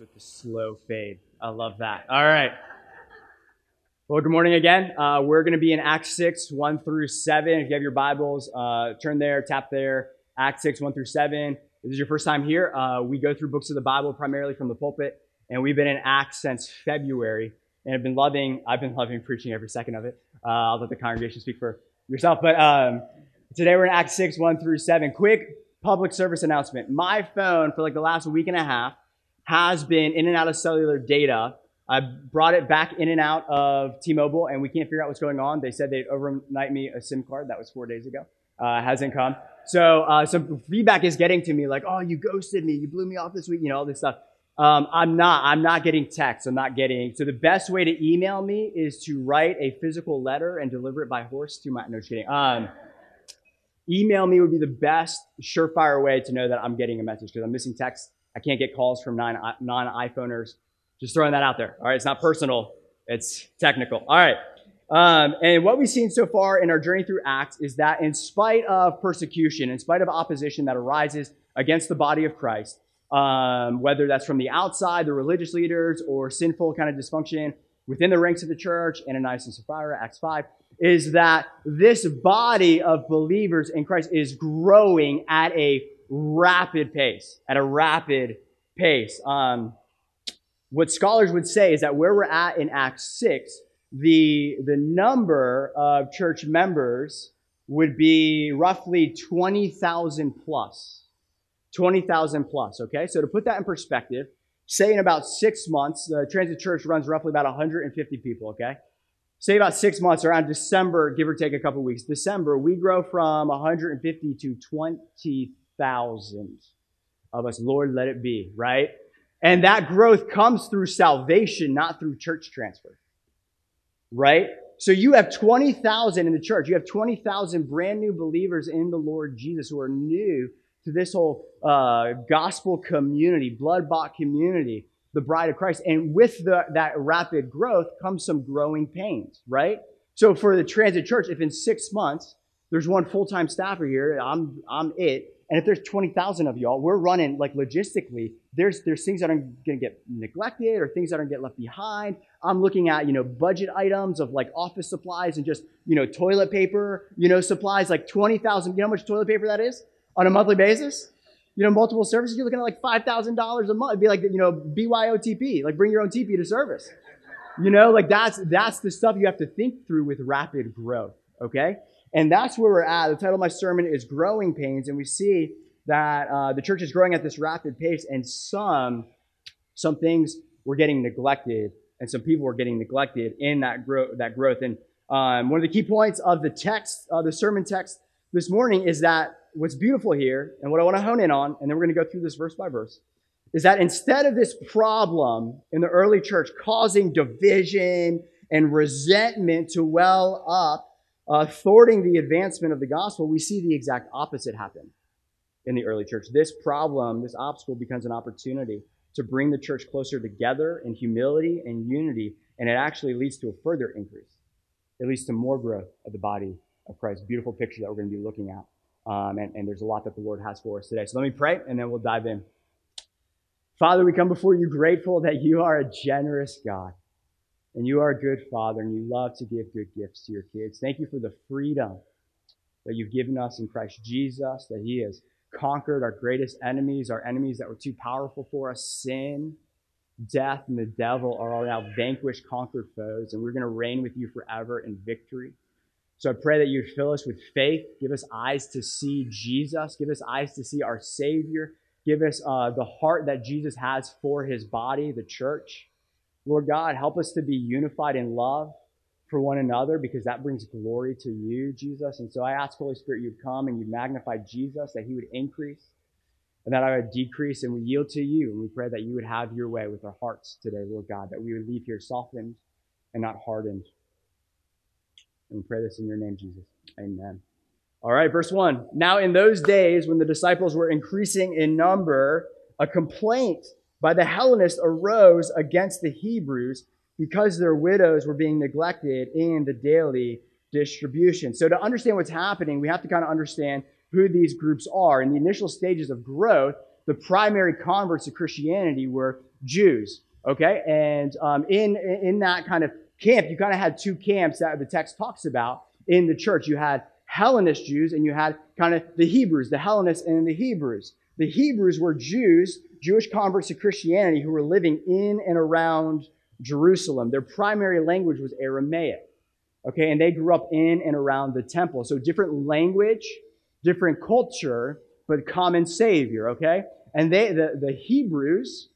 with the slow fade. I love that. All right. Well, good morning again. Uh, we're going to be in Acts 6, 1 through 7. If you have your Bibles, uh, turn there, tap there. Acts 6, 1 through 7. If this is your first time here. Uh, we go through books of the Bible primarily from the pulpit, and we've been in Acts since February, and I've been loving. I've been loving preaching every second of it. Uh, I'll let the congregation speak for yourself, but um, today we're in Acts 6, 1 through 7. Quick public service announcement. My phone for like the last week and a half has been in and out of cellular data. I brought it back in and out of T-Mobile, and we can't figure out what's going on. They said they'd overnight me a SIM card. That was four days ago. Uh, hasn't come. So uh, some feedback is getting to me like, "Oh, you ghosted me. You blew me off this week. You know all this stuff." Um, I'm not. I'm not getting texts. I'm not getting. So the best way to email me is to write a physical letter and deliver it by horse to my. No, just kidding. Um, email me would be the best surefire way to know that I'm getting a message because I'm missing text I can't get calls from non iPhoners. Just throwing that out there. All right, it's not personal, it's technical. All right. Um, and what we've seen so far in our journey through Acts is that in spite of persecution, in spite of opposition that arises against the body of Christ, um, whether that's from the outside, the religious leaders, or sinful kind of dysfunction within the ranks of the church, Ananias and Sapphira, Acts 5, is that this body of believers in Christ is growing at a rapid pace, at a rapid pace. Um, what scholars would say is that where we're at in Acts 6, the, the number of church members would be roughly 20,000 plus. 20,000 plus, okay? So to put that in perspective, say in about six months, the Transit Church runs roughly about 150 people, okay? Say about six months, around December, give or take a couple weeks, December, we grow from 150 to 20 thousands of us. Lord, let it be, right? And that growth comes through salvation, not through church transfer, right? So you have 20,000 in the church. You have 20,000 brand new believers in the Lord Jesus who are new to this whole uh, gospel community, blood bought community, the bride of Christ. And with the, that rapid growth comes some growing pains, right? So for the transit church, if in six months there's one full time staffer here, I'm, I'm it. And if there's 20,000 of y'all, we're running like logistically, there's, there's things that are going to get neglected or things that are to get left behind. I'm looking at, you know, budget items of like office supplies and just, you know, toilet paper, you know, supplies, like 20,000. You know how much toilet paper that is on a monthly basis? You know, multiple services, you're looking at like $5,000 a month. It'd be like, you know, BYOTP, like bring your own TP to service. You know, like that's, that's the stuff you have to think through with rapid growth. Okay. And that's where we're at. The title of my sermon is Growing Pains, and we see that uh, the church is growing at this rapid pace, and some, some things were getting neglected, and some people were getting neglected in that, grow- that growth. And um, one of the key points of the text, uh, the sermon text this morning, is that what's beautiful here, and what I want to hone in on, and then we're going to go through this verse by verse, is that instead of this problem in the early church causing division and resentment to well up, uh, thwarting the advancement of the gospel, we see the exact opposite happen in the early church. This problem, this obstacle becomes an opportunity to bring the church closer together in humility and unity, and it actually leads to a further increase. It leads to more growth of the body of Christ. Beautiful picture that we're going to be looking at. Um, and, and there's a lot that the Lord has for us today. So let me pray, and then we'll dive in. Father, we come before you grateful that you are a generous God. And you are a good father and you love to give good gifts to your kids. Thank you for the freedom that you've given us in Christ Jesus, that he has conquered our greatest enemies, our enemies that were too powerful for us sin, death, and the devil are all now vanquished, conquered foes, and we're going to reign with you forever in victory. So I pray that you fill us with faith, give us eyes to see Jesus, give us eyes to see our Savior, give us uh, the heart that Jesus has for his body, the church. Lord God, help us to be unified in love for one another because that brings glory to you, Jesus. And so I ask, Holy Spirit, you'd come and you'd magnify Jesus, that he would increase and that I would decrease and we yield to you. And we pray that you would have your way with our hearts today, Lord God, that we would leave here softened and not hardened. And we pray this in your name, Jesus. Amen. All right, verse 1. Now, in those days when the disciples were increasing in number, a complaint by the Hellenists arose against the Hebrews because their widows were being neglected in the daily distribution. So, to understand what's happening, we have to kind of understand who these groups are. In the initial stages of growth, the primary converts to Christianity were Jews. Okay, and um, in in that kind of camp, you kind of had two camps that the text talks about in the church. You had Hellenist Jews and you had kind of the Hebrews, the Hellenists and the Hebrews. The Hebrews were Jews, Jewish converts to Christianity who were living in and around Jerusalem. Their primary language was Aramaic. Okay, and they grew up in and around the temple. So different language, different culture, but common Savior, okay? And they, the, the Hebrews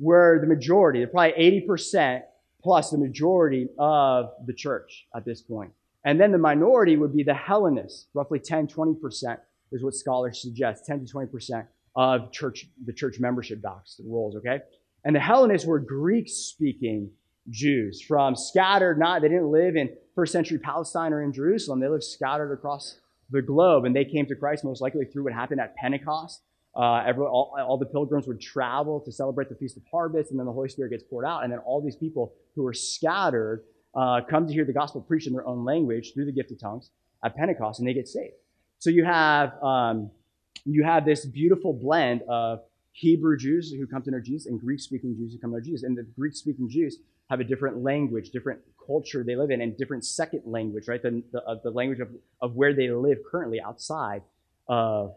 were the majority, probably 80% plus the majority of the church at this point. And then the minority would be the Hellenists, roughly 10, 20% is what scholars suggest, 10 to 20% of church, the church membership docs, the rolls, okay? And the Hellenists were Greek speaking Jews from scattered, not, they didn't live in first century Palestine or in Jerusalem. They lived scattered across the globe and they came to Christ most likely through what happened at Pentecost. Uh, all, all, the pilgrims would travel to celebrate the Feast of Harvest, and then the Holy Spirit gets poured out. And then all these people who were scattered uh, come to hear the gospel preached in their own language through the gift of tongues at Pentecost, and they get saved. So you have um, you have this beautiful blend of Hebrew Jews who come to know Jesus and Greek-speaking Jews who come to know Jesus. And the Greek-speaking Jews have a different language, different culture they live in, and different second language, right? The, the, uh, the language of, of where they live currently outside of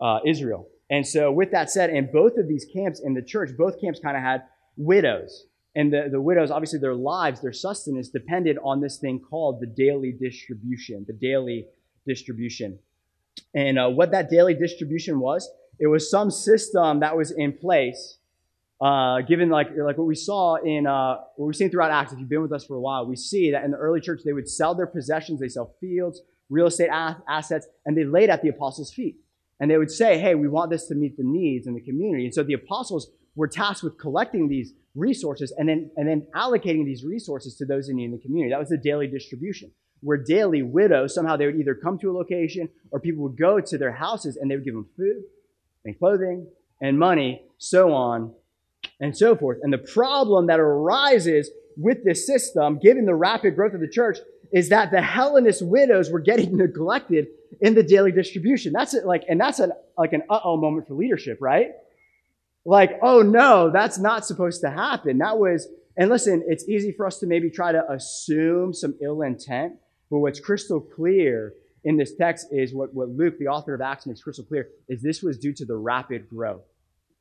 uh, Israel. And so, with that said, in both of these camps in the church, both camps kind of had widows. And the, the widows, obviously, their lives, their sustenance depended on this thing called the daily distribution, the daily distribution. And uh, what that daily distribution was, it was some system that was in place, uh, given like, like what we saw in, uh, what we've seen throughout Acts. If you've been with us for a while, we see that in the early church, they would sell their possessions, they sell fields, real estate assets, and they laid at the apostles' feet. And they would say, hey, we want this to meet the needs in the community. And so the apostles were tasked with collecting these resources and then, and then allocating these resources to those in need in the community. That was the daily distribution. Where daily widows, somehow they would either come to a location or people would go to their houses and they would give them food and clothing and money, so on and so forth. And the problem that arises with this system, given the rapid growth of the church, is that the Hellenist widows were getting neglected in the daily distribution. That's it, like, and that's an, like an uh-oh moment for leadership, right? Like, oh no, that's not supposed to happen. That was, and listen, it's easy for us to maybe try to assume some ill intent, but what's crystal clear in this text is what, what Luke, the author of Acts, makes crystal clear is this was due to the rapid growth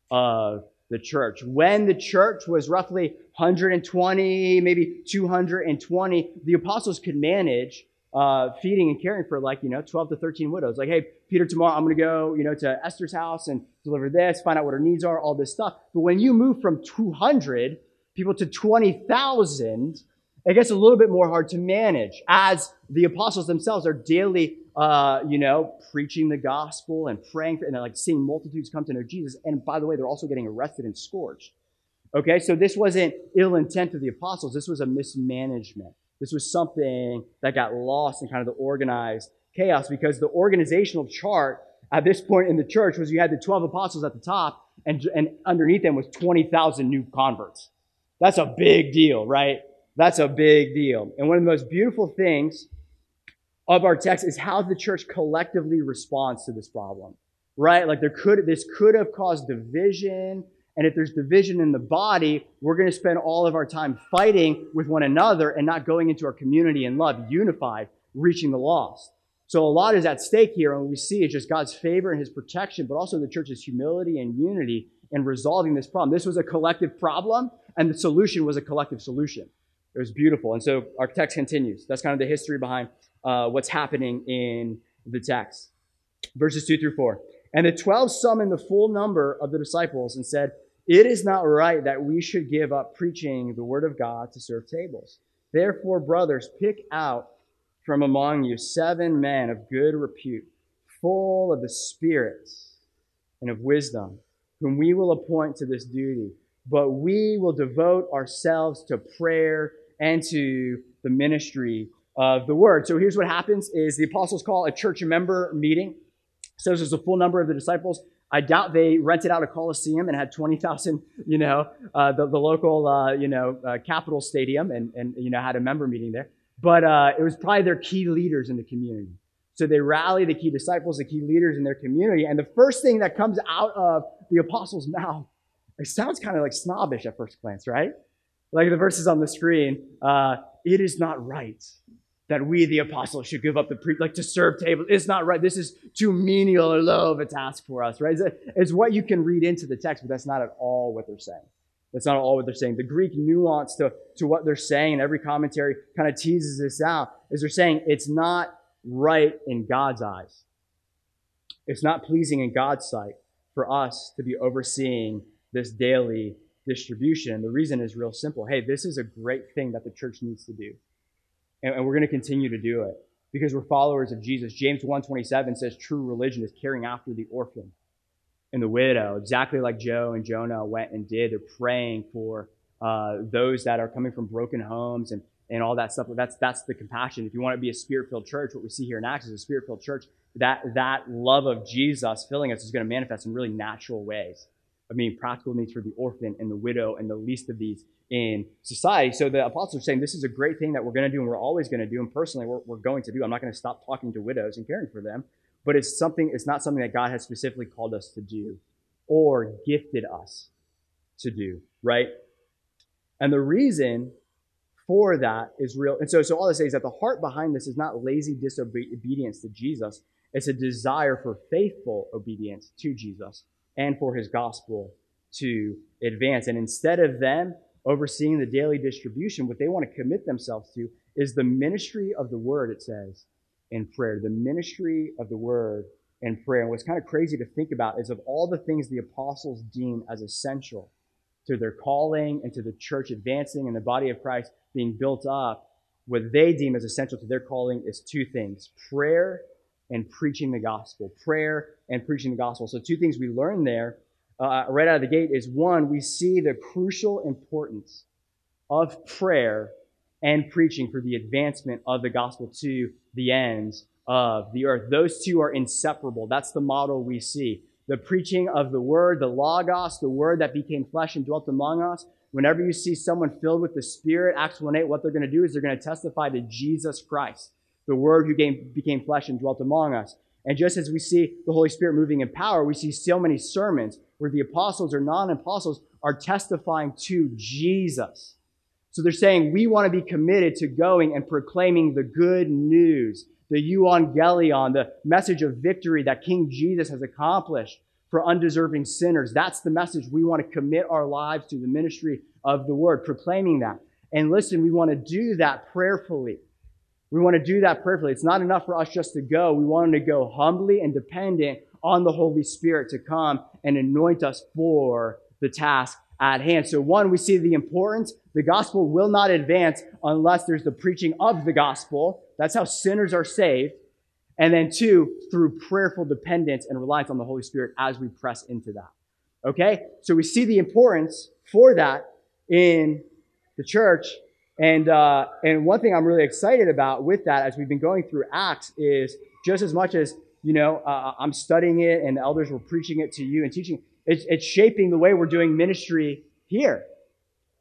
of the church. When the church was roughly 120, maybe 220, the apostles could manage uh, feeding and caring for like, you know, 12 to 13 widows. Like, hey, Peter, tomorrow I'm going to go, you know, to Esther's house and deliver this, find out what her needs are, all this stuff. But when you move from 200 people to 20,000, it gets a little bit more hard to manage as the apostles themselves are daily, uh, you know, preaching the gospel and praying for, and like seeing multitudes come to know Jesus. And by the way, they're also getting arrested and scourged. Okay, so this wasn't ill intent of the apostles. This was a mismanagement. This was something that got lost in kind of the organized chaos because the organizational chart at this point in the church was you had the 12 apostles at the top and, and underneath them was 20,000 new converts. That's a big deal, right? That's a big deal. And one of the most beautiful things of our text is how the church collectively responds to this problem, right? Like there could, this could have caused division and if there's division in the body, we're going to spend all of our time fighting with one another and not going into our community in love, unified, reaching the lost. So a lot is at stake here, and what we see is just God's favor and his protection, but also the church's humility and unity in resolving this problem. This was a collective problem, and the solution was a collective solution. It was beautiful. And so our text continues. That's kind of the history behind uh, what's happening in the text. Verses 2 through 4. And the 12 summoned the full number of the disciples and said, it is not right that we should give up preaching the word of God to serve tables. Therefore, brothers, pick out from among you seven men of good repute, full of the Spirit and of wisdom, whom we will appoint to this duty. But we will devote ourselves to prayer and to the ministry of the word. So here's what happens is the apostles call a church member meeting. So there's a full number of the disciples. I doubt they rented out a coliseum and had 20,000, you know, uh, the, the local, uh, you know, uh, capital stadium and, and, you know, had a member meeting there. But uh, it was probably their key leaders in the community. So they rally the key disciples, the key leaders in their community. And the first thing that comes out of the apostles' mouth It sounds kind of like snobbish at first glance, right? Like the verses on the screen, uh, it is not right that we, the apostles, should give up the pre, like to serve tables. It's not right. This is too menial or low of a task for us, right? It's, it's what you can read into the text, but that's not at all what they're saying. That's not all what they're saying. The Greek nuance to, to what they're saying, and every commentary kind of teases this out, is they're saying it's not right in God's eyes. It's not pleasing in God's sight for us to be overseeing this daily distribution. And the reason is real simple. Hey, this is a great thing that the church needs to do. And, and we're going to continue to do it because we're followers of Jesus. James 127 says true religion is caring after the orphan and the widow, exactly like Joe and Jonah went and did. They're praying for uh, those that are coming from broken homes and, and all that stuff. That's, that's the compassion. If you want to be a spirit-filled church, what we see here in Acts is a spirit-filled church. That, that love of Jesus filling us is going to manifest in really natural ways of meeting practical needs for the orphan and the widow and the least of these in society. So the apostles are saying this is a great thing that we're going to do and we're always going to do. And personally, we're, we're going to do. I'm not going to stop talking to widows and caring for them but it's something, it's not something that God has specifically called us to do or gifted us to do, right? And the reason for that is real. And so, so all I say is that the heart behind this is not lazy disobedience to Jesus. It's a desire for faithful obedience to Jesus and for his gospel to advance. And instead of them overseeing the daily distribution, what they want to commit themselves to is the ministry of the word, it says, in prayer, the ministry of the word in prayer. And what's kind of crazy to think about is of all the things the apostles deem as essential to their calling and to the church advancing and the body of Christ being built up, what they deem as essential to their calling is two things prayer and preaching the gospel. Prayer and preaching the gospel. So, two things we learn there uh, right out of the gate is one, we see the crucial importance of prayer and preaching for the advancement of the gospel to the ends of the earth. Those two are inseparable. That's the model we see. The preaching of the word, the logos, the word that became flesh and dwelt among us. Whenever you see someone filled with the Spirit, Acts 1 8, what they're going to do is they're going to testify to Jesus Christ, the word who became flesh and dwelt among us. And just as we see the Holy Spirit moving in power, we see so many sermons where the apostles or non apostles are testifying to Jesus. So they're saying we want to be committed to going and proclaiming the good news, the euangelion, the message of victory that King Jesus has accomplished for undeserving sinners. That's the message we want to commit our lives to, the ministry of the word, proclaiming that. And listen, we want to do that prayerfully. We want to do that prayerfully. It's not enough for us just to go. We want to go humbly and dependent on the Holy Spirit to come and anoint us for the task at hand. So, one, we see the importance. The gospel will not advance unless there's the preaching of the gospel. That's how sinners are saved. And then, two, through prayerful dependence and reliance on the Holy Spirit as we press into that. Okay? So, we see the importance for that in the church. And, uh, and one thing I'm really excited about with that as we've been going through Acts is just as much as, you know, uh, I'm studying it and the elders were preaching it to you and teaching, it's, it's shaping the way we're doing ministry here,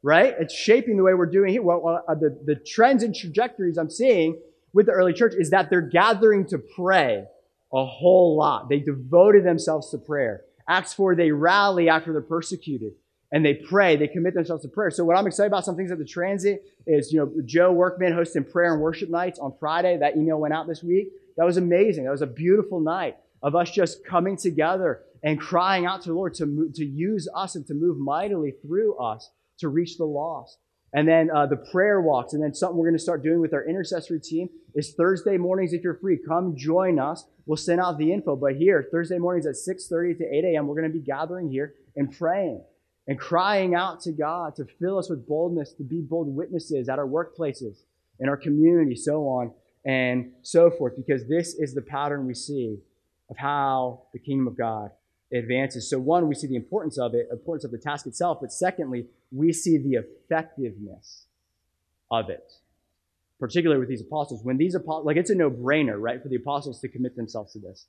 right? It's shaping the way we're doing here. Well, uh, the, the trends and trajectories I'm seeing with the early church is that they're gathering to pray a whole lot. They devoted themselves to prayer. Acts 4, they rally after they're persecuted and they pray. They commit themselves to prayer. So what I'm excited about, some things at the transit is, you know, Joe Workman hosting prayer and worship nights on Friday. That email went out this week. That was amazing. That was a beautiful night of us just coming together and crying out to the Lord to, to use us and to move mightily through us to reach the lost. And then uh, the prayer walks, and then something we're going to start doing with our intercessory team is Thursday mornings. If you're free, come join us. We'll send out the info. But here, Thursday mornings at 6:30 to 8 a.m., we're going to be gathering here and praying and crying out to God to fill us with boldness, to be bold witnesses at our workplaces, in our community, so on and so forth. Because this is the pattern we see of how the kingdom of God advances. So one, we see the importance of it, importance of the task itself, but secondly, we see the effectiveness of it. Particularly with these apostles. When these apostles, like it's a no-brainer, right, for the apostles to commit themselves to this.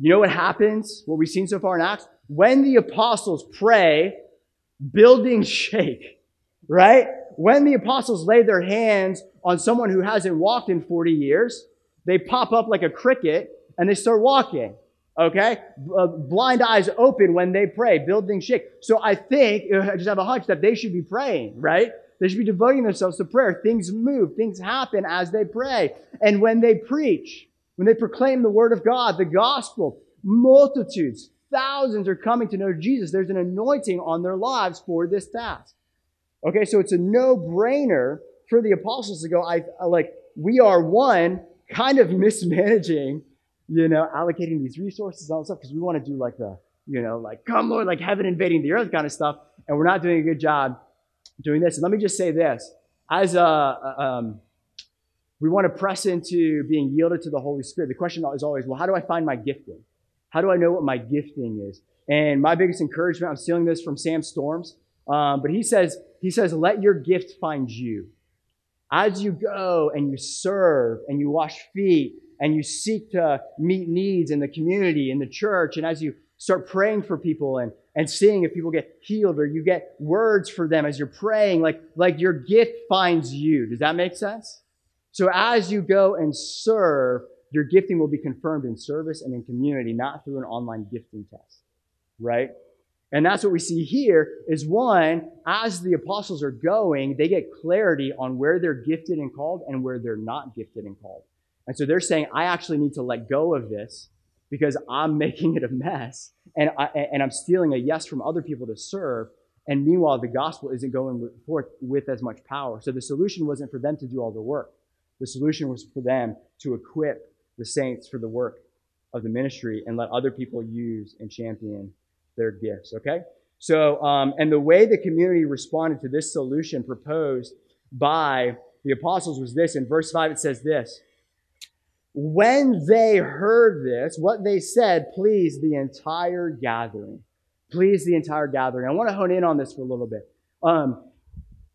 You know what happens, what we've seen so far in Acts? When the apostles pray, buildings shake, right? When the apostles lay their hands on someone who hasn't walked in 40 years, they pop up like a cricket and they start walking Okay? Uh, blind eyes open when they pray, buildings shake. So I think, I just have a hunch that they should be praying, right? They should be devoting themselves to prayer. Things move, things happen as they pray. And when they preach, when they proclaim the word of God, the gospel, multitudes, thousands are coming to know Jesus. There's an anointing on their lives for this task. Okay, so it's a no-brainer for the apostles to go, I like, we are one kind of mismanaging, you know, allocating these resources and all stuff because we want to do like the, you know, like, come Lord, like heaven invading the earth kind of stuff. And we're not doing a good job doing this. And let me just say this as a, um, we want to press into being yielded to the Holy Spirit. The question is always, well, how do I find my gifting? How do I know what my gifting is? And my biggest encouragement, I'm stealing this from Sam Storms, um, but he says, he says, let your gift find you. As you go and you serve and you wash feet and you seek to meet needs in the community, in the church, and as you start praying for people and, and seeing if people get healed or you get words for them as you're praying, like, like your gift finds you. Does that make sense? So as you go and serve, your gifting will be confirmed in service and in community, not through an online gifting test, right? And that's what we see here is one, as the apostles are going, they get clarity on where they're gifted and called and where they're not gifted and called. And so they're saying, I actually need to let go of this because I'm making it a mess and, I, and I'm stealing a yes from other people to serve. And meanwhile, the gospel isn't going forth with as much power. So the solution wasn't for them to do all the work. The solution was for them to equip the saints for the work of the ministry and let other people use and champion their gifts. Okay? So, um, and the way the community responded to this solution proposed by the apostles was this. In verse 5, it says this When they heard this, what they said pleased the entire gathering. Pleased the entire gathering. I want to hone in on this for a little bit. Um,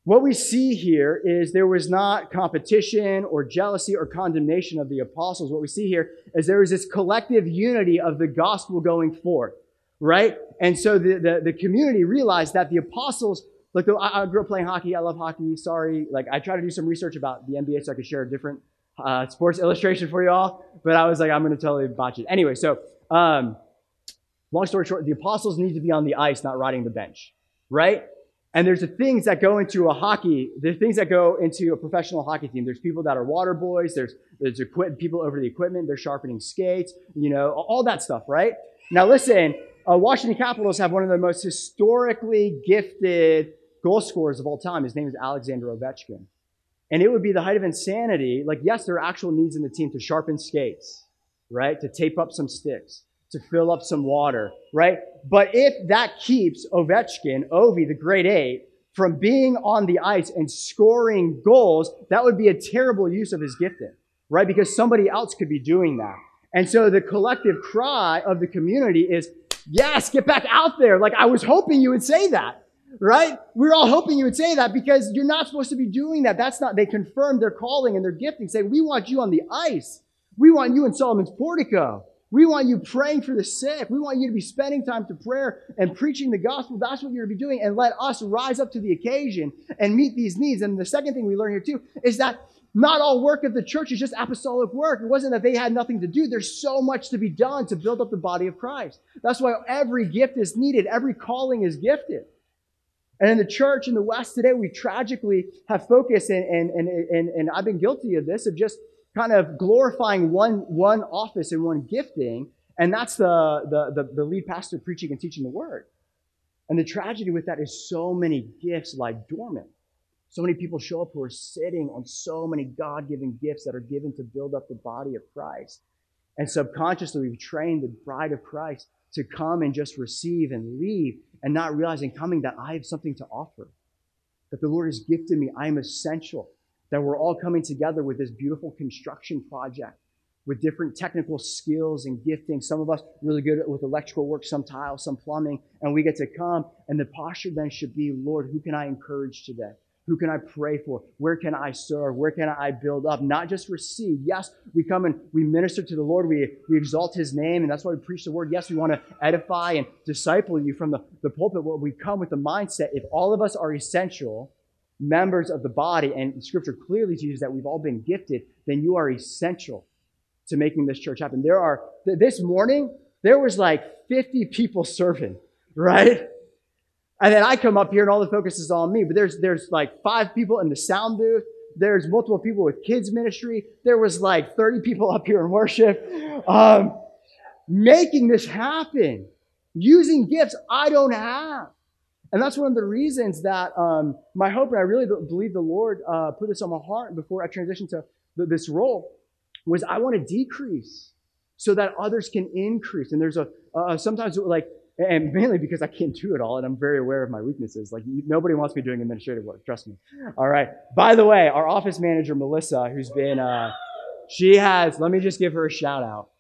what we see here is there was not competition or jealousy or condemnation of the apostles. What we see here is there was this collective unity of the gospel going forth, right? And so the, the, the community realized that the apostles, like I, I, grew up playing hockey. I love hockey. Sorry. Like I tried to do some research about the NBA so I could share a different uh, sports illustration for you all, but I was like, I'm going to totally botch it. Anyway, so um, long story short, the apostles need to be on the ice, not riding the bench, right? And there's the things that go into a hockey, there's things that go into a professional hockey team. There's people that are water boys, there's, there's equip, people over the equipment, they're sharpening skates, you know, all that stuff, right? Now listen, uh, Washington Capitals have one of the most historically gifted goal scorers of all time. His name is Alexander Ovechkin. And it would be the height of insanity. Like, yes, there are actual needs in the team to sharpen skates, right? To tape up some sticks to fill up some water, right? But if that keeps Ovechkin, Ovi, the great eight, from being on the ice and scoring goals, that would be a terrible use of his gifting, right? Because somebody else could be doing that. And so the collective cry of the community is, yes, get back out there. Like I was hoping you would say that, right? We are all hoping you would say that because you're not supposed to be doing that. That's not, they confirmed their calling and their gifting, say, we want you on the ice. We want you in Solomon's portico. We want you praying for the sick. We want you to be spending time to prayer and preaching the gospel. That's what you're to be doing. And let us rise up to the occasion and meet these needs. And the second thing we learn here too is that not all work of the church is just apostolic work. It wasn't that they had nothing to do. There's so much to be done to build up the body of Christ. That's why every gift is needed. Every calling is gifted. And in the church in the West today, we tragically have focused, and, and, and, and, and I've been guilty of this, of just kind of glorifying one, one office and one gifting, and that's the, the, the, the lead pastor preaching and teaching the word. And the tragedy with that is so many gifts lie dormant. So many people show up who are sitting on so many God given gifts that are given to build up the body of Christ. And subconsciously, we've trained the bride of Christ to come and just receive and leave and not realizing coming that I have something to offer. That the Lord has gifted me. I am essential that we're all coming together with this beautiful construction project with different technical skills and gifting. Some of us really good with electrical work, some tile, some plumbing, and we get to come. And the posture then should be, Lord, who can I encourage today? Who can I pray for? Where can I serve? Where can I build up? Not just receive. Yes, we come and we minister to the Lord. We, we exalt his name, and that's why we preach the word. Yes, we want to edify and disciple you from the, the pulpit. But we come with the mindset if all of us are essential, members of the body, and scripture clearly teaches that we've all been gifted, then you are essential to making this church happen. There are, this morning, there was like 50 people serving, right? And then I come up here and all the focus is on me. But there's there's like five people in the sound booth. There's multiple people with kids ministry. There was like 30 people up here in worship, um, making this happen, using gifts I don't have. And that's one of the reasons that um, my hope, and I really believe the Lord uh, put this on my heart before I transitioned to this role, was I want to decrease so that others can increase. And there's a uh, sometimes like and mainly because I can't do it all, and I'm very aware of my weaknesses. Like nobody wants me doing administrative work. Trust me. All right. By the way, our office manager Melissa, who's been, uh, she has. Let me just give her a shout out.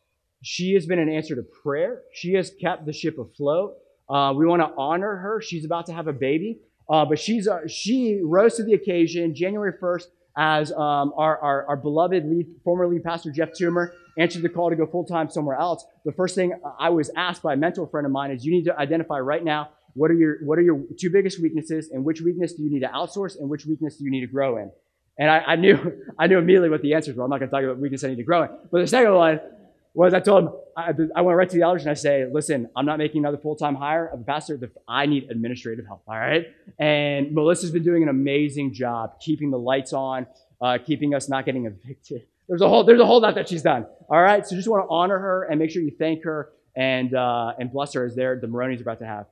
She has been an answer to prayer. She has kept the ship afloat. Uh, we want to honor her. She's about to have a baby, uh, but she's uh, she rose to the occasion January 1st as um, our, our, our beloved lead, former lead pastor Jeff Toomer answered the call to go full time somewhere else, the first thing I was asked by a mentor friend of mine is you need to identify right now what are your what are your two biggest weaknesses and which weakness do you need to outsource and which weakness do you need to grow in. And I, I knew I knew immediately what the answers were. I'm not going to talk about weakness I need to grow in. But the second one was I told him I, I went right to the elders and I say, listen, I'm not making another full time hire of a pastor. I need administrative help. All right. And Melissa's been doing an amazing job keeping the lights on, uh, keeping us not getting evicted. There's a whole there's a whole lot that she's done. All right, so just want to honor her and make sure you thank her and uh, and bless her as there the Maroney's about to have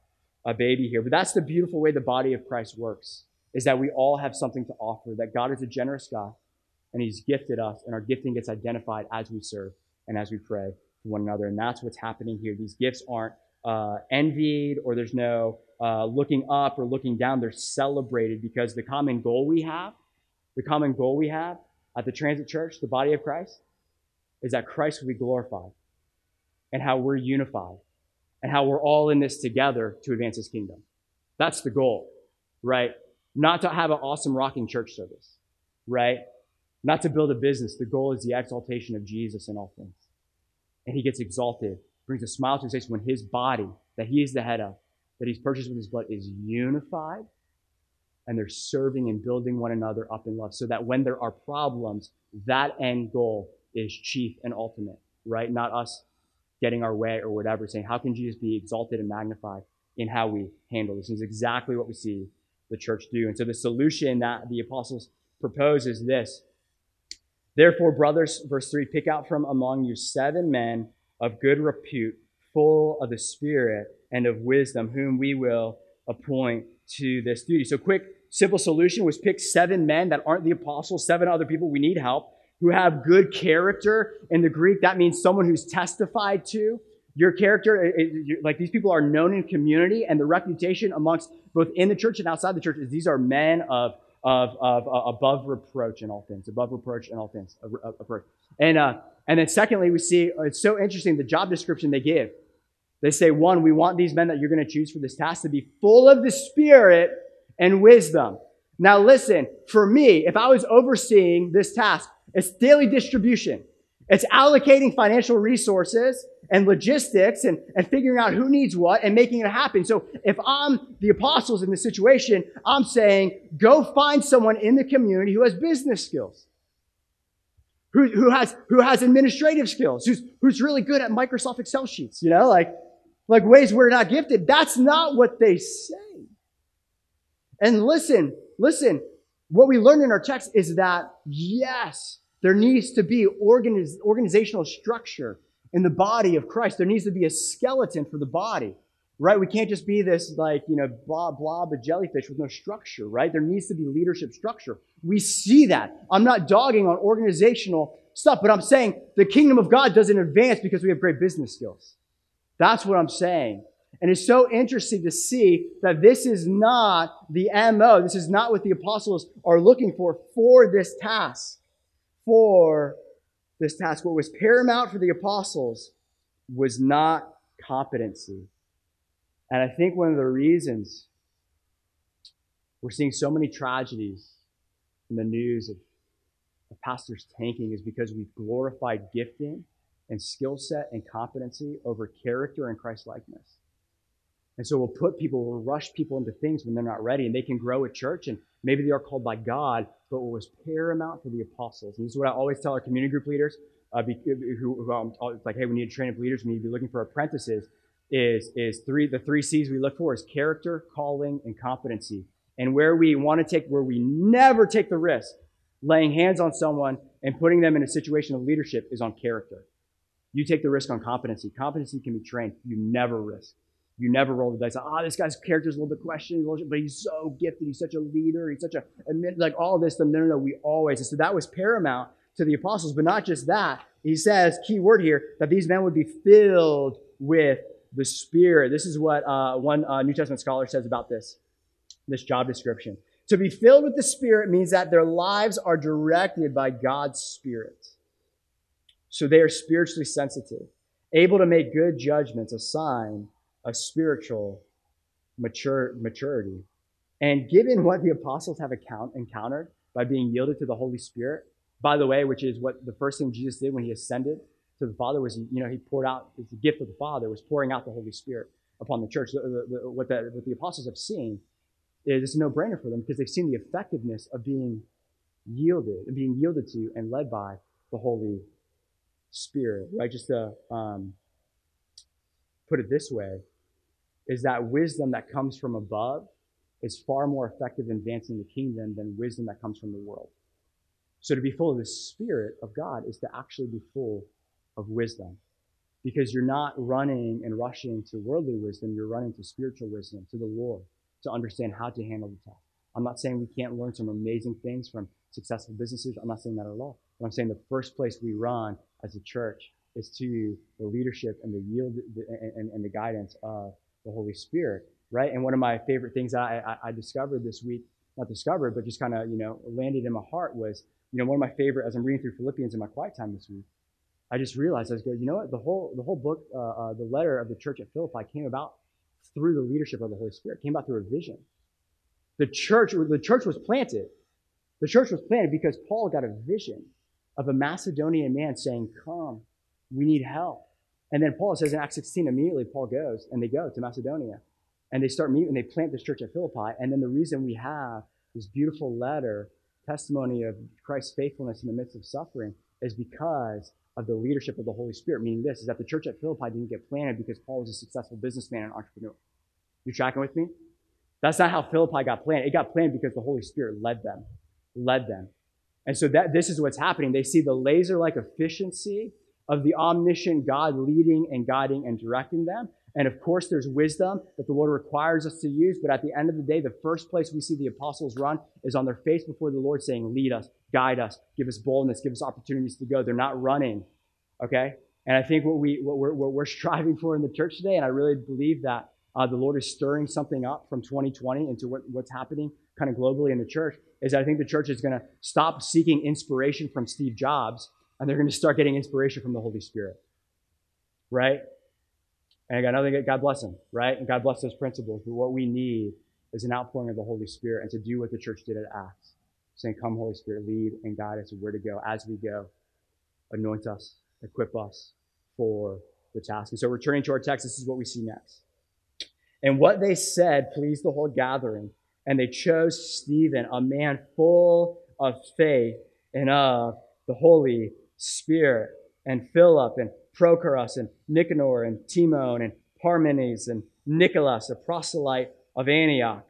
a baby here. But that's the beautiful way the body of Christ works is that we all have something to offer. That God is a generous God, and He's gifted us, and our gifting gets identified as we serve and as we pray to one another. And that's what's happening here. These gifts aren't uh, envied, or there's no uh, looking up or looking down. They're celebrated because the common goal we have, the common goal we have at the Transit Church, the body of Christ, is that Christ will be glorified and how we're unified and how we're all in this together to advance his kingdom. That's the goal, right? Not to have an awesome rocking church service, right? Not to build a business. The goal is the exaltation of Jesus in all things. And he gets exalted, brings a smile to his face when his body, that he is the head of, that he's purchased with his blood, is unified and they're serving and building one another up in love so that when there are problems, that end goal is chief and ultimate, right? Not us getting our way or whatever, saying, how can Jesus be exalted and magnified in how we handle this? is exactly what we see the church do. And so the solution that the apostles propose is this. Therefore, brothers, verse 3, pick out from among you seven men of good repute, full of the Spirit and of wisdom, whom we will appoint to this duty. So, quick, simple solution was pick seven men that aren't the apostles, seven other people we need help, who have good character. In the Greek, that means someone who's testified to. Your character, it, it, like these people are known in community, and the reputation amongst both in the church and outside the church is these are men of of, of uh, above reproach in all things, above reproach in all things, approach. And uh, and then secondly, we see it's so interesting the job description they give. They say, one, we want these men that you're going to choose for this task to be full of the Spirit and wisdom. Now, listen, for me, if I was overseeing this task, it's daily distribution. It's allocating financial resources and logistics and, and figuring out who needs what and making it happen. So if I'm the apostles in this situation, I'm saying, go find someone in the community who has business skills, who, who has, who has administrative skills, who's, who's really good at Microsoft Excel sheets, you know, like, like ways we're not gifted. That's not what they say. And listen, listen, what we learn in our text is that yes, there needs to be organiz- organizational structure in the body of Christ. There needs to be a skeleton for the body, right? We can't just be this like, you know, blob, blob, of jellyfish with no structure, right? There needs to be leadership structure. We see that. I'm not dogging on organizational stuff, but I'm saying the kingdom of God doesn't advance because we have great business skills. That's what I'm saying. And it's so interesting to see that this is not the MO. This is not what the apostles are looking for for this task. For this task. What was paramount for the apostles was not competency. And I think one of the reasons we're seeing so many tragedies in the news of, of pastors tanking is because we've glorified gifting and skill set and competency over character and Christ likeness. And so we'll put people, we'll rush people into things when they're not ready, and they can grow a church and Maybe they are called by God, but what was paramount for the apostles, and this is what I always tell our community group leaders, uh, who, who um, it's like, hey, we need to train up leaders, we need to be looking for apprentices, is, is three, the three C's we look for is character, calling, and competency. And where we want to take, where we never take the risk, laying hands on someone and putting them in a situation of leadership is on character. You take the risk on competency. Competency can be trained. You never risk. You never roll the dice. Ah, oh, this guy's character is a little bit questionable, but he's so gifted. He's such a leader. He's such a, like all this. No, no, no. We always. And so that was paramount to the apostles. But not just that. He says, key word here, that these men would be filled with the Spirit. This is what uh, one uh, New Testament scholar says about this, this job description. To be filled with the Spirit means that their lives are directed by God's Spirit. So they are spiritually sensitive, able to make good judgments, a sign of spiritual mature, maturity. And given what the apostles have account, encountered by being yielded to the Holy Spirit, by the way, which is what the first thing Jesus did when he ascended to the Father was, you know, he poured out, the gift of the Father, was pouring out the Holy Spirit upon the church. The, the, the, what, the, what the apostles have seen is it's a no-brainer for them because they've seen the effectiveness of being yielded, being yielded to and led by the Holy Spirit, right? Just to um, put it this way, is that wisdom that comes from above is far more effective in advancing the kingdom than wisdom that comes from the world. So to be full of the Spirit of God is to actually be full of wisdom. Because you're not running and rushing to worldly wisdom, you're running to spiritual wisdom, to the Lord, to understand how to handle the task. I'm not saying we can't learn some amazing things from successful businesses. I'm not saying that at all. But I'm saying the first place we run as a church is to the leadership and the yield and, and the guidance of the Holy Spirit, right? And one of my favorite things I, I, I discovered this week, not discovered, but just kind of, you know, landed in my heart was, you know, one of my favorite, as I'm reading through Philippians in my quiet time this week, I just realized I was going, you know what? The whole, the whole book, uh, uh, the letter of the church at Philippi came about through the leadership of the Holy Spirit, came about through a vision. The church, the church was planted. The church was planted because Paul got a vision of a Macedonian man saying, Come, we need help. And then Paul says in Acts 16, immediately Paul goes and they go to Macedonia and they start meeting and they plant this church at Philippi. And then the reason we have this beautiful letter, testimony of Christ's faithfulness in the midst of suffering, is because of the leadership of the Holy Spirit. Meaning this is that the church at Philippi didn't get planted because Paul was a successful businessman and entrepreneur. You tracking with me? That's not how Philippi got planted. It got planted because the Holy Spirit led them, led them. And so that this is what's happening. They see the laser-like efficiency of the omniscient God leading and guiding and directing them. And of course, there's wisdom that the Lord requires us to use. But at the end of the day, the first place we see the apostles run is on their face before the Lord saying, lead us, guide us, give us boldness, give us opportunities to go. They're not running. Okay. And I think what we, what we're, what we're striving for in the church today, and I really believe that uh, the Lord is stirring something up from 2020 into what, what's happening kind of globally in the church, is I think the church is going to stop seeking inspiration from Steve Jobs and they're going to start getting inspiration from the Holy Spirit. Right? And I got nothing, God bless them, right? And God bless those principles. But what we need is an outpouring of the Holy Spirit and to do what the church did at Acts. Saying, Come, Holy Spirit, lead and guide us where to go as we go. Anoint us, equip us for the task. And so, returning to our text, this is what we see next. And what they said pleased the whole gathering. And they chose Stephen, a man full of faith and of the Holy Spirit, and Philip, and Prochorus, and Nicanor, and Timon, and Parmenas, and Nicholas, a proselyte of Antioch.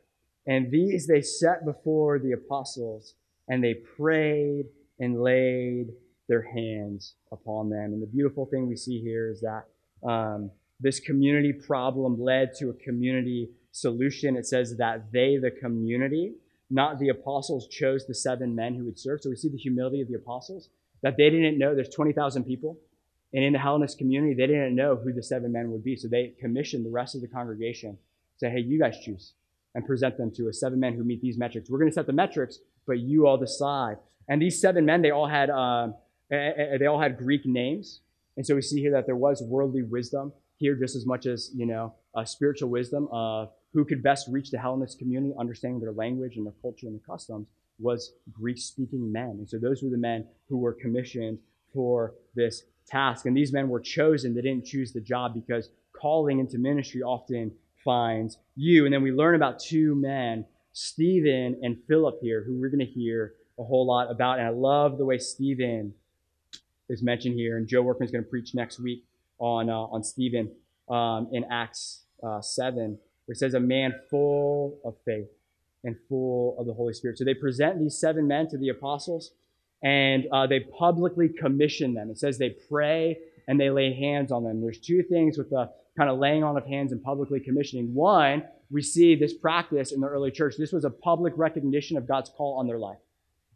And these they set before the apostles, and they prayed and laid their hands upon them. And the beautiful thing we see here is that um, this community problem led to a community solution. It says that they, the community, not the apostles, chose the seven men who would serve. So we see the humility of the apostles that they didn't know there's 20,000 people. And in the Hellenist community, they didn't know who the seven men would be. So they commissioned the rest of the congregation, say, hey, you guys choose and present them to us. seven men who meet these metrics. We're going to set the metrics, but you all decide. And these seven men, they all had, uh, they all had Greek names. And so we see here that there was worldly wisdom here just as much as, you know, spiritual wisdom of who could best reach the Hellenist community, understanding their language and their culture and their customs was Greek speaking men. And so those were the men who were commissioned for this task. And these men were chosen. They didn't choose the job because calling into ministry often finds you. And then we learn about two men Stephen and Philip here, who we're going to hear a whole lot about. And I love the way Stephen is mentioned here. And Joe Workman's going to preach next week on, uh, on Stephen um, in Acts uh, 7, where it says, a man full of faith and full of the Holy Spirit. So they present these seven men to the apostles and uh, they publicly commission them. It says they pray and they lay hands on them. There's two things with the kind of laying on of hands and publicly commissioning. One, we see this practice in the early church. This was a public recognition of God's call on their life.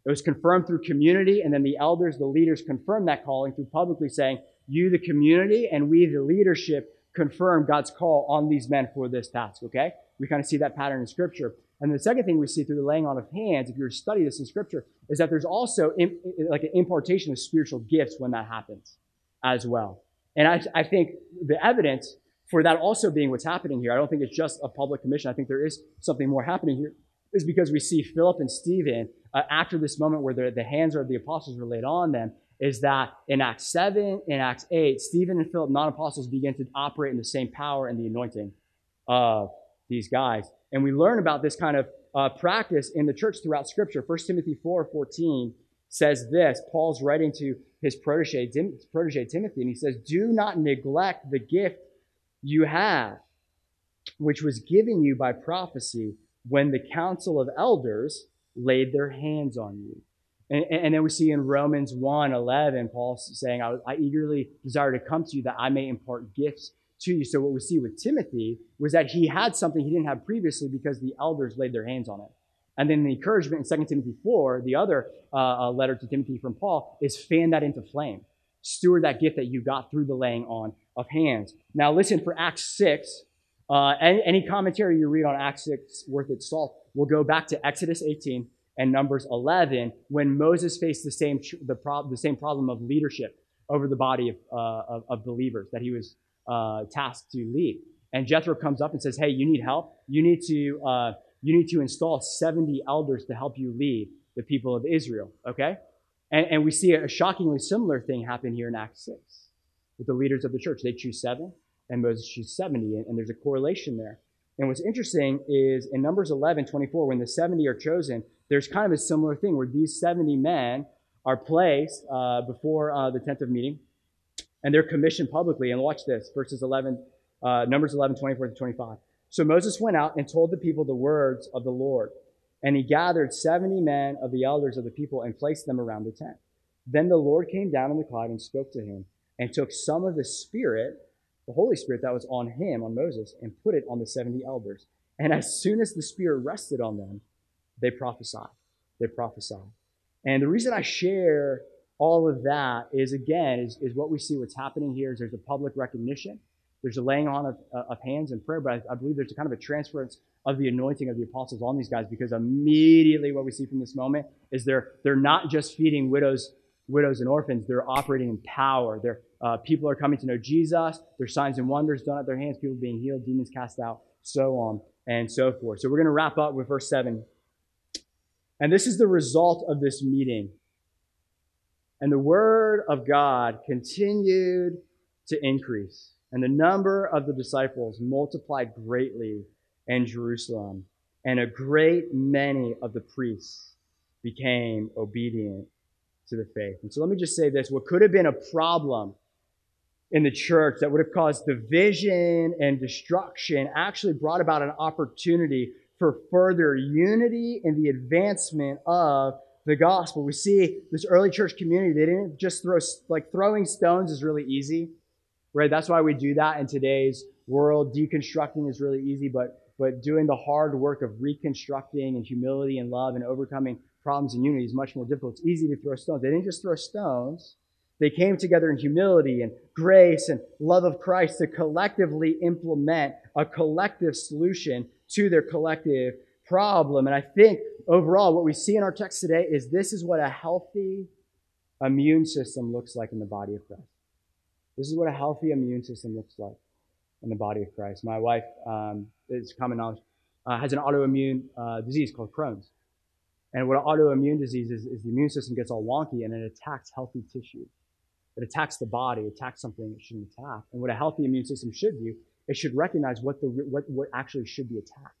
It was confirmed through community, and then the elders, the leaders, confirmed that calling through publicly saying, You, the community, and we, the leadership, confirm God's call on these men for this task, okay? We kind of see that pattern in Scripture. And the second thing we see through the laying on of hands, if you study this in Scripture, is that there's also like an impartation of spiritual gifts when that happens as well. And I, I think the evidence for that also being what's happening here, I don't think it's just a public commission. I think there is something more happening here, is because we see Philip and Stephen uh, after this moment where the, the hands of the apostles were laid on them, is that in Acts 7, in Acts 8, Stephen and Philip, non apostles, begin to operate in the same power and the anointing of these guys. And we learn about this kind of uh, practice in the church throughout Scripture. 1 Timothy 4 14 says this Paul's writing to his protege, Tim, protege Timothy, and he says, Do not neglect the gift you have, which was given you by prophecy when the council of elders laid their hands on you. And, and then we see in Romans 1 11, Paul saying, I, I eagerly desire to come to you that I may impart gifts to you. So what we see with Timothy was that he had something he didn't have previously because the elders laid their hands on it. And then the encouragement in 2 Timothy 4, the other uh, uh, letter to Timothy from Paul, is fan that into flame. Steward that gift that you got through the laying on of hands. Now, listen, for Acts 6, uh, any, any, commentary you read on Acts 6 worth its salt will go back to Exodus 18 and Numbers 11 when Moses faced the same, the, the same problem of leadership over the body of, uh, of, of, believers that he was uh, to lead. And Jethro comes up and says, Hey, you need help. You need to uh, you need to install 70 elders to help you lead the people of Israel, okay? And, and we see a shockingly similar thing happen here in Acts 6 with the leaders of the church. They choose seven, and Moses chooses 70, and, and there's a correlation there. And what's interesting is in Numbers 11, 24, when the 70 are chosen, there's kind of a similar thing where these 70 men are placed uh, before uh, the tent of meeting, and they're commissioned publicly. And watch this, verses 11, uh, Numbers 11, 24 to 25. So Moses went out and told the people the words of the Lord. And he gathered 70 men of the elders of the people and placed them around the tent. Then the Lord came down in the cloud and spoke to him and took some of the Spirit, the Holy Spirit that was on him, on Moses, and put it on the 70 elders. And as soon as the Spirit rested on them, they prophesied. They prophesied. And the reason I share all of that is, again, is, is what we see what's happening here is there's a public recognition there's a laying on of, uh, of hands and prayer, but I, I, believe there's a kind of a transference of the anointing of the apostles on these guys because immediately what we see from this moment is they're, they're not just feeding widows, widows and orphans, they're operating in power. They're, uh, people are coming to know Jesus. There's signs and wonders done at their hands, people being healed, demons cast out, so on and so forth. So we're going to wrap up with verse 7. And this is the result of this meeting. And the word of God continued to increase. And the number of the disciples multiplied greatly in Jerusalem, and a great many of the priests became obedient to the faith. And so let me just say this. What could have been a problem in the church that would have caused division and destruction actually brought about an opportunity for further unity and the advancement of the gospel. We see this early church community, they didn't just throw, like throwing stones is really easy right? That's why we do that in today's world. Deconstructing is really easy, but but doing the hard work of reconstructing and humility and love and overcoming problems and unity is much more difficult. It's easy to throw stones. They didn't just throw stones. They came together in humility and grace and love of Christ to collectively implement a collective solution to their collective problem. And I think overall, what we see in our text today is this is what a healthy immune system looks like in the body of Christ. This is what a healthy immune system looks like in the body of Christ. My wife, um, it's common knowledge, uh, has an autoimmune uh, disease called Crohn's. And what an autoimmune disease is, is the immune system gets all wonky and it attacks healthy tissue. It attacks the body, attacks something it shouldn't attack. And what a healthy immune system should do, it should recognize what, the, what, what actually should be attacked.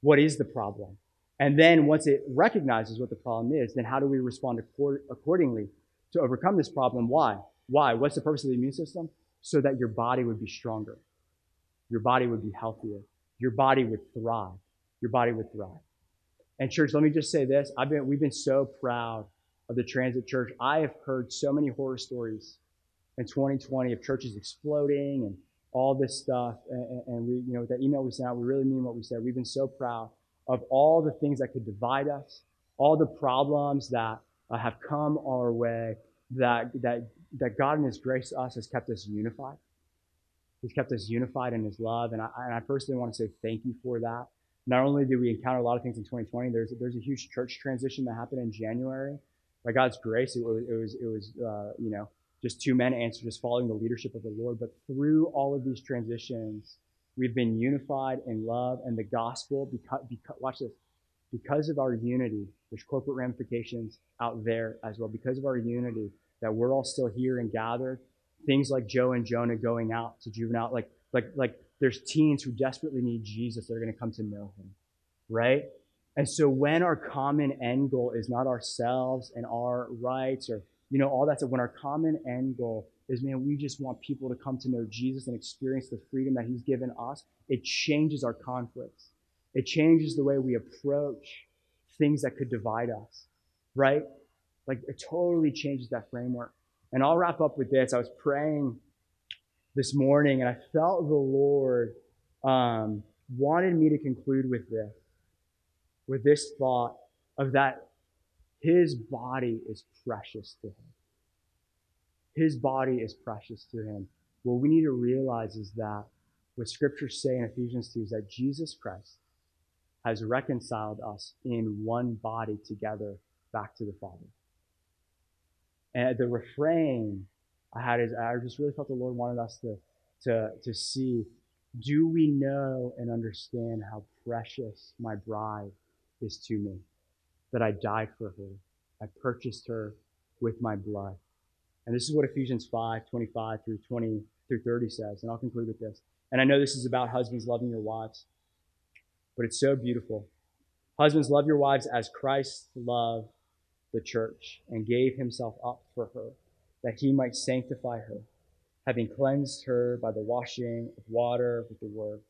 what is the problem? And then once it recognizes what the problem is, then how do we respond accordingly to overcome this problem? Why? Why? What's the purpose of the immune system? So that your body would be stronger. Your body would be healthier. Your body would thrive. Your body would thrive. And church, let me just say this. I've been, we've been so proud of the transit church. I have heard so many horror stories in 2020 of churches exploding and all this stuff. And, and we, you know, with that email we sent out, we really mean what we said. We've been so proud of all the things that could divide us, all the problems that uh, have come our way, that, that, that God in His grace to us has kept us unified. He's kept us unified in His love. And I, and I personally want to say thank you for that. Not only did we encounter a lot of things in 2020, there's, there's a huge church transition that happened in January. By God's grace, it was, it was, it was uh, you know, just two men answered, just following the leadership of the Lord. But through all of these transitions, we've been unified in love and the gospel. Because, because, watch this. Because of our unity, there's corporate ramifications out there as well. Because of our unity, that we're all still here and gathered. Things like Joe and Jonah going out to juvenile, like like like there's teens who desperately need Jesus that are going to come to know Him, right? And so when our common end goal is not ourselves and our rights or you know all that stuff, when our common end goal is man, we just want people to come to know Jesus and experience the freedom that He's given us. It changes our conflicts. It changes the way we approach things that could divide us, right? Like it totally changes that framework. And I'll wrap up with this. I was praying this morning and I felt the Lord um, wanted me to conclude with this, with this thought of that his body is precious to him. His body is precious to him. What we need to realize is that what scriptures say in Ephesians 2 is that Jesus Christ has reconciled us in one body together back to the Father. And the refrain I had is I just really felt the Lord wanted us to, to, to see do we know and understand how precious my bride is to me? That I died for her. I purchased her with my blood. And this is what Ephesians 5, 25 through 20 through 30 says. And I'll conclude with this. And I know this is about husbands loving your wives, but it's so beautiful. Husbands, love your wives as Christ loved the church and gave himself up for her, that he might sanctify her, having cleansed her by the washing of water with the word,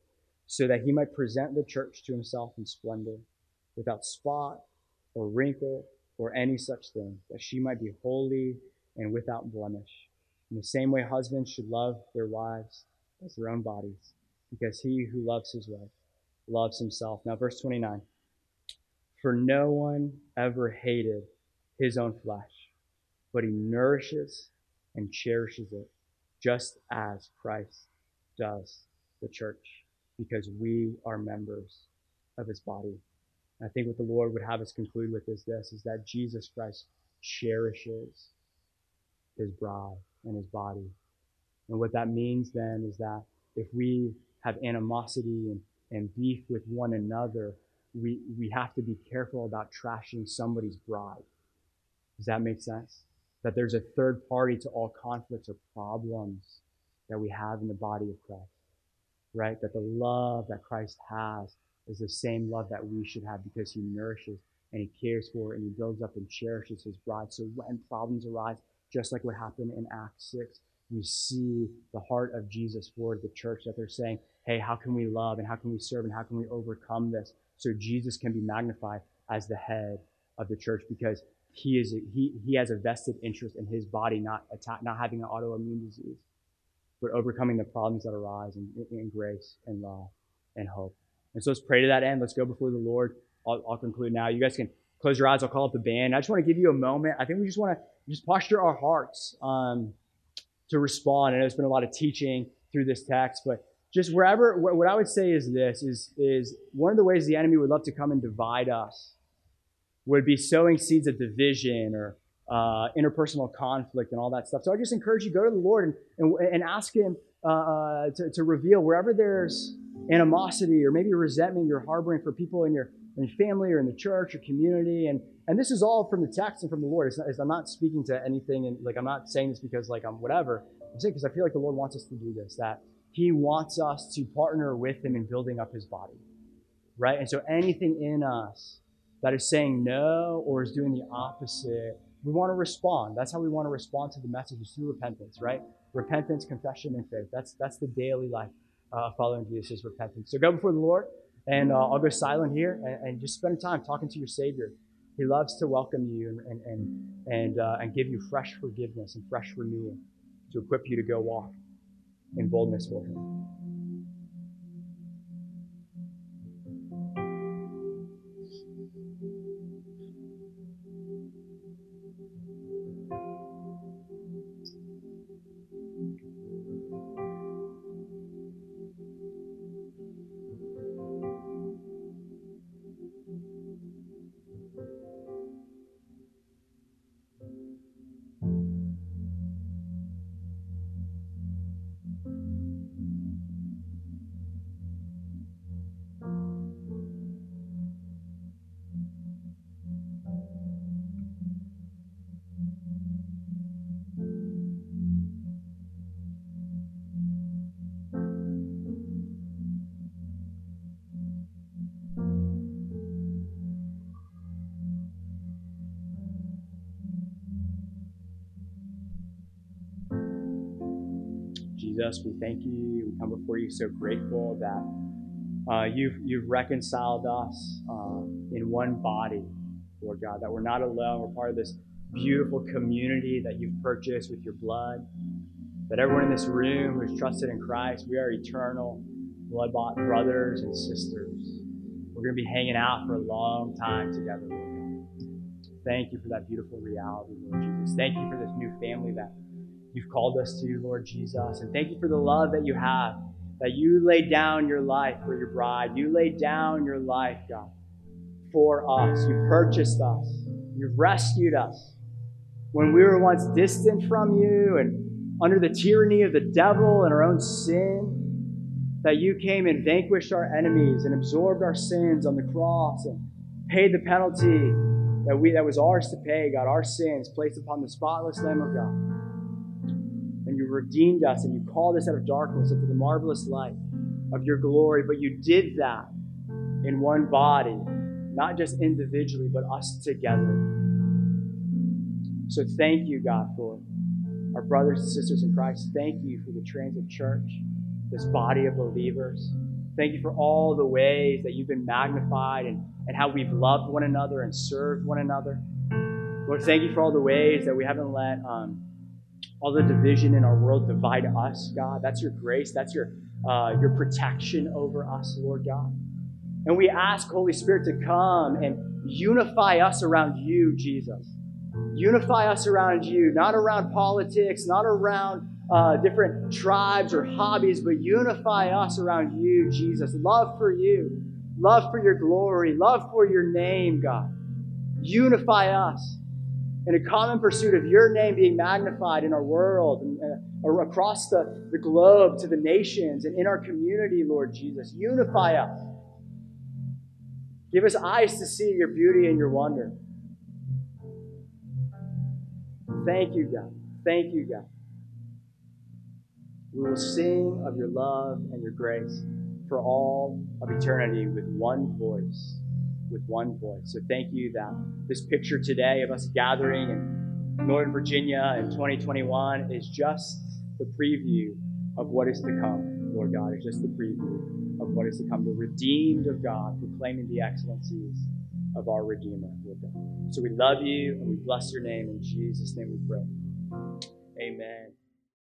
so that he might present the church to himself in splendor, without spot or wrinkle or any such thing, that she might be holy and without blemish. In the same way, husbands should love their wives as their own bodies, because he who loves his wife loves himself. Now, verse 29. For no one ever hated his own flesh, but he nourishes and cherishes it, just as Christ does the church, because we are members of his body. I think what the Lord would have us conclude with is this, is that Jesus Christ cherishes his bride and his body. And what that means then is that if we have animosity and, and beef with one another, we, we have to be careful about trashing somebody's bride. Does that make sense? That there's a third party to all conflicts or problems that we have in the body of Christ, right? That the love that Christ has is the same love that we should have because he nourishes and he cares for and he builds up and cherishes his bride. So when problems arise, just like what happened in Acts 6, we see the heart of Jesus for the church that they're saying, hey, how can we love and how can we serve and how can we overcome this so Jesus can be magnified as the head of the church because he is a, he he has a vested interest in his body not attack, not having an autoimmune disease, but overcoming the problems that arise in, in grace and love and hope. And so let's pray to that end. Let's go before the Lord. I'll, I'll conclude now. You guys can close your eyes. I'll call up the band. I just want to give you a moment. I think we just want to just posture our hearts um, to respond. I know there's been a lot of teaching through this text, but just wherever, what I would say is this: is is one of the ways the enemy would love to come and divide us would be sowing seeds of division or uh, interpersonal conflict and all that stuff. So I just encourage you go to the Lord and, and, and ask Him uh, uh, to, to reveal wherever there's animosity or maybe resentment you're harboring for people in your, in family or in the church or community. And, and this is all from the text and from the Lord. It's not, it's, I'm not speaking to anything and like I'm not saying this because like I'm whatever. I'm saying because I feel like the Lord wants us to do this, that He wants us to partner with Him in building up His body right? And so anything in us that is saying no or is doing the opposite, we want to respond. That's how we want to respond to the messages through repentance, right? Repentance, confession, and faith. That's that's the daily life uh, following Jesus repentance. So go before the Lord, and uh, I'll go silent here and, and, just spend time talking to your Savior. He loves to welcome you and and and uh, and give you fresh forgiveness and fresh renewal to equip you to go walk in boldness for Him. Jesus, we thank you. We come before you so grateful that uh, you've, you've reconciled us uh, in one body, Lord God, that we're not alone. We're part of this beautiful community that you've purchased with your blood. That everyone in this room who's trusted in Christ, we are eternal, blood bought brothers and sisters. We're going to be hanging out for a long time together, Lord God. Thank you for that beautiful reality, Lord Jesus. Thank you for this new family that you've called us to, Lord Jesus. And thank you for the love that you have, that you laid down your life for your bride. You laid down your life, God, for us. You purchased us. You've rescued us. When we were once distant from you and under the tyranny of the devil and our own sin, that you came and vanquished our enemies and absorbed our sins on the cross and paid the penalty that we that was ours to pay, God, our sins placed upon the spotless Lamb of God you redeemed us and you called us out of darkness into the marvelous light of your glory. But you did that in one body, not just individually, but us together. So thank you, God, for our brothers and sisters in Christ. Thank you for the Transit Church, this body of believers. Thank you for all the ways that you've been magnified and, and how we've loved one another and served one another. Lord, thank you for all the ways that we haven't let um, all the division in our world divide us, God. That's your grace. That's your, uh, your protection over us, Lord God. And we ask, Holy Spirit, to come and unify us around you, Jesus. Unify us around you, not around politics, not around uh, different tribes or hobbies, but unify us around you, Jesus. Love for you, love for your glory, love for your name, God. Unify us in a common pursuit of your name being magnified in our world and uh, across the, the globe to the nations and in our community, Lord Jesus. Unify us. Give us eyes to see your beauty and your wonder. Thank you, God. Thank you, God. We will sing of your love and your grace for all of eternity with one voice with one voice. So thank you that this picture today of us gathering in Northern Virginia in 2021 is just the preview of what is to come, Lord God. It's just the preview of what is to come. The redeemed of God proclaiming the excellencies of our Redeemer, Lord God. So we love you and we bless your name. In Jesus' name we pray. Amen.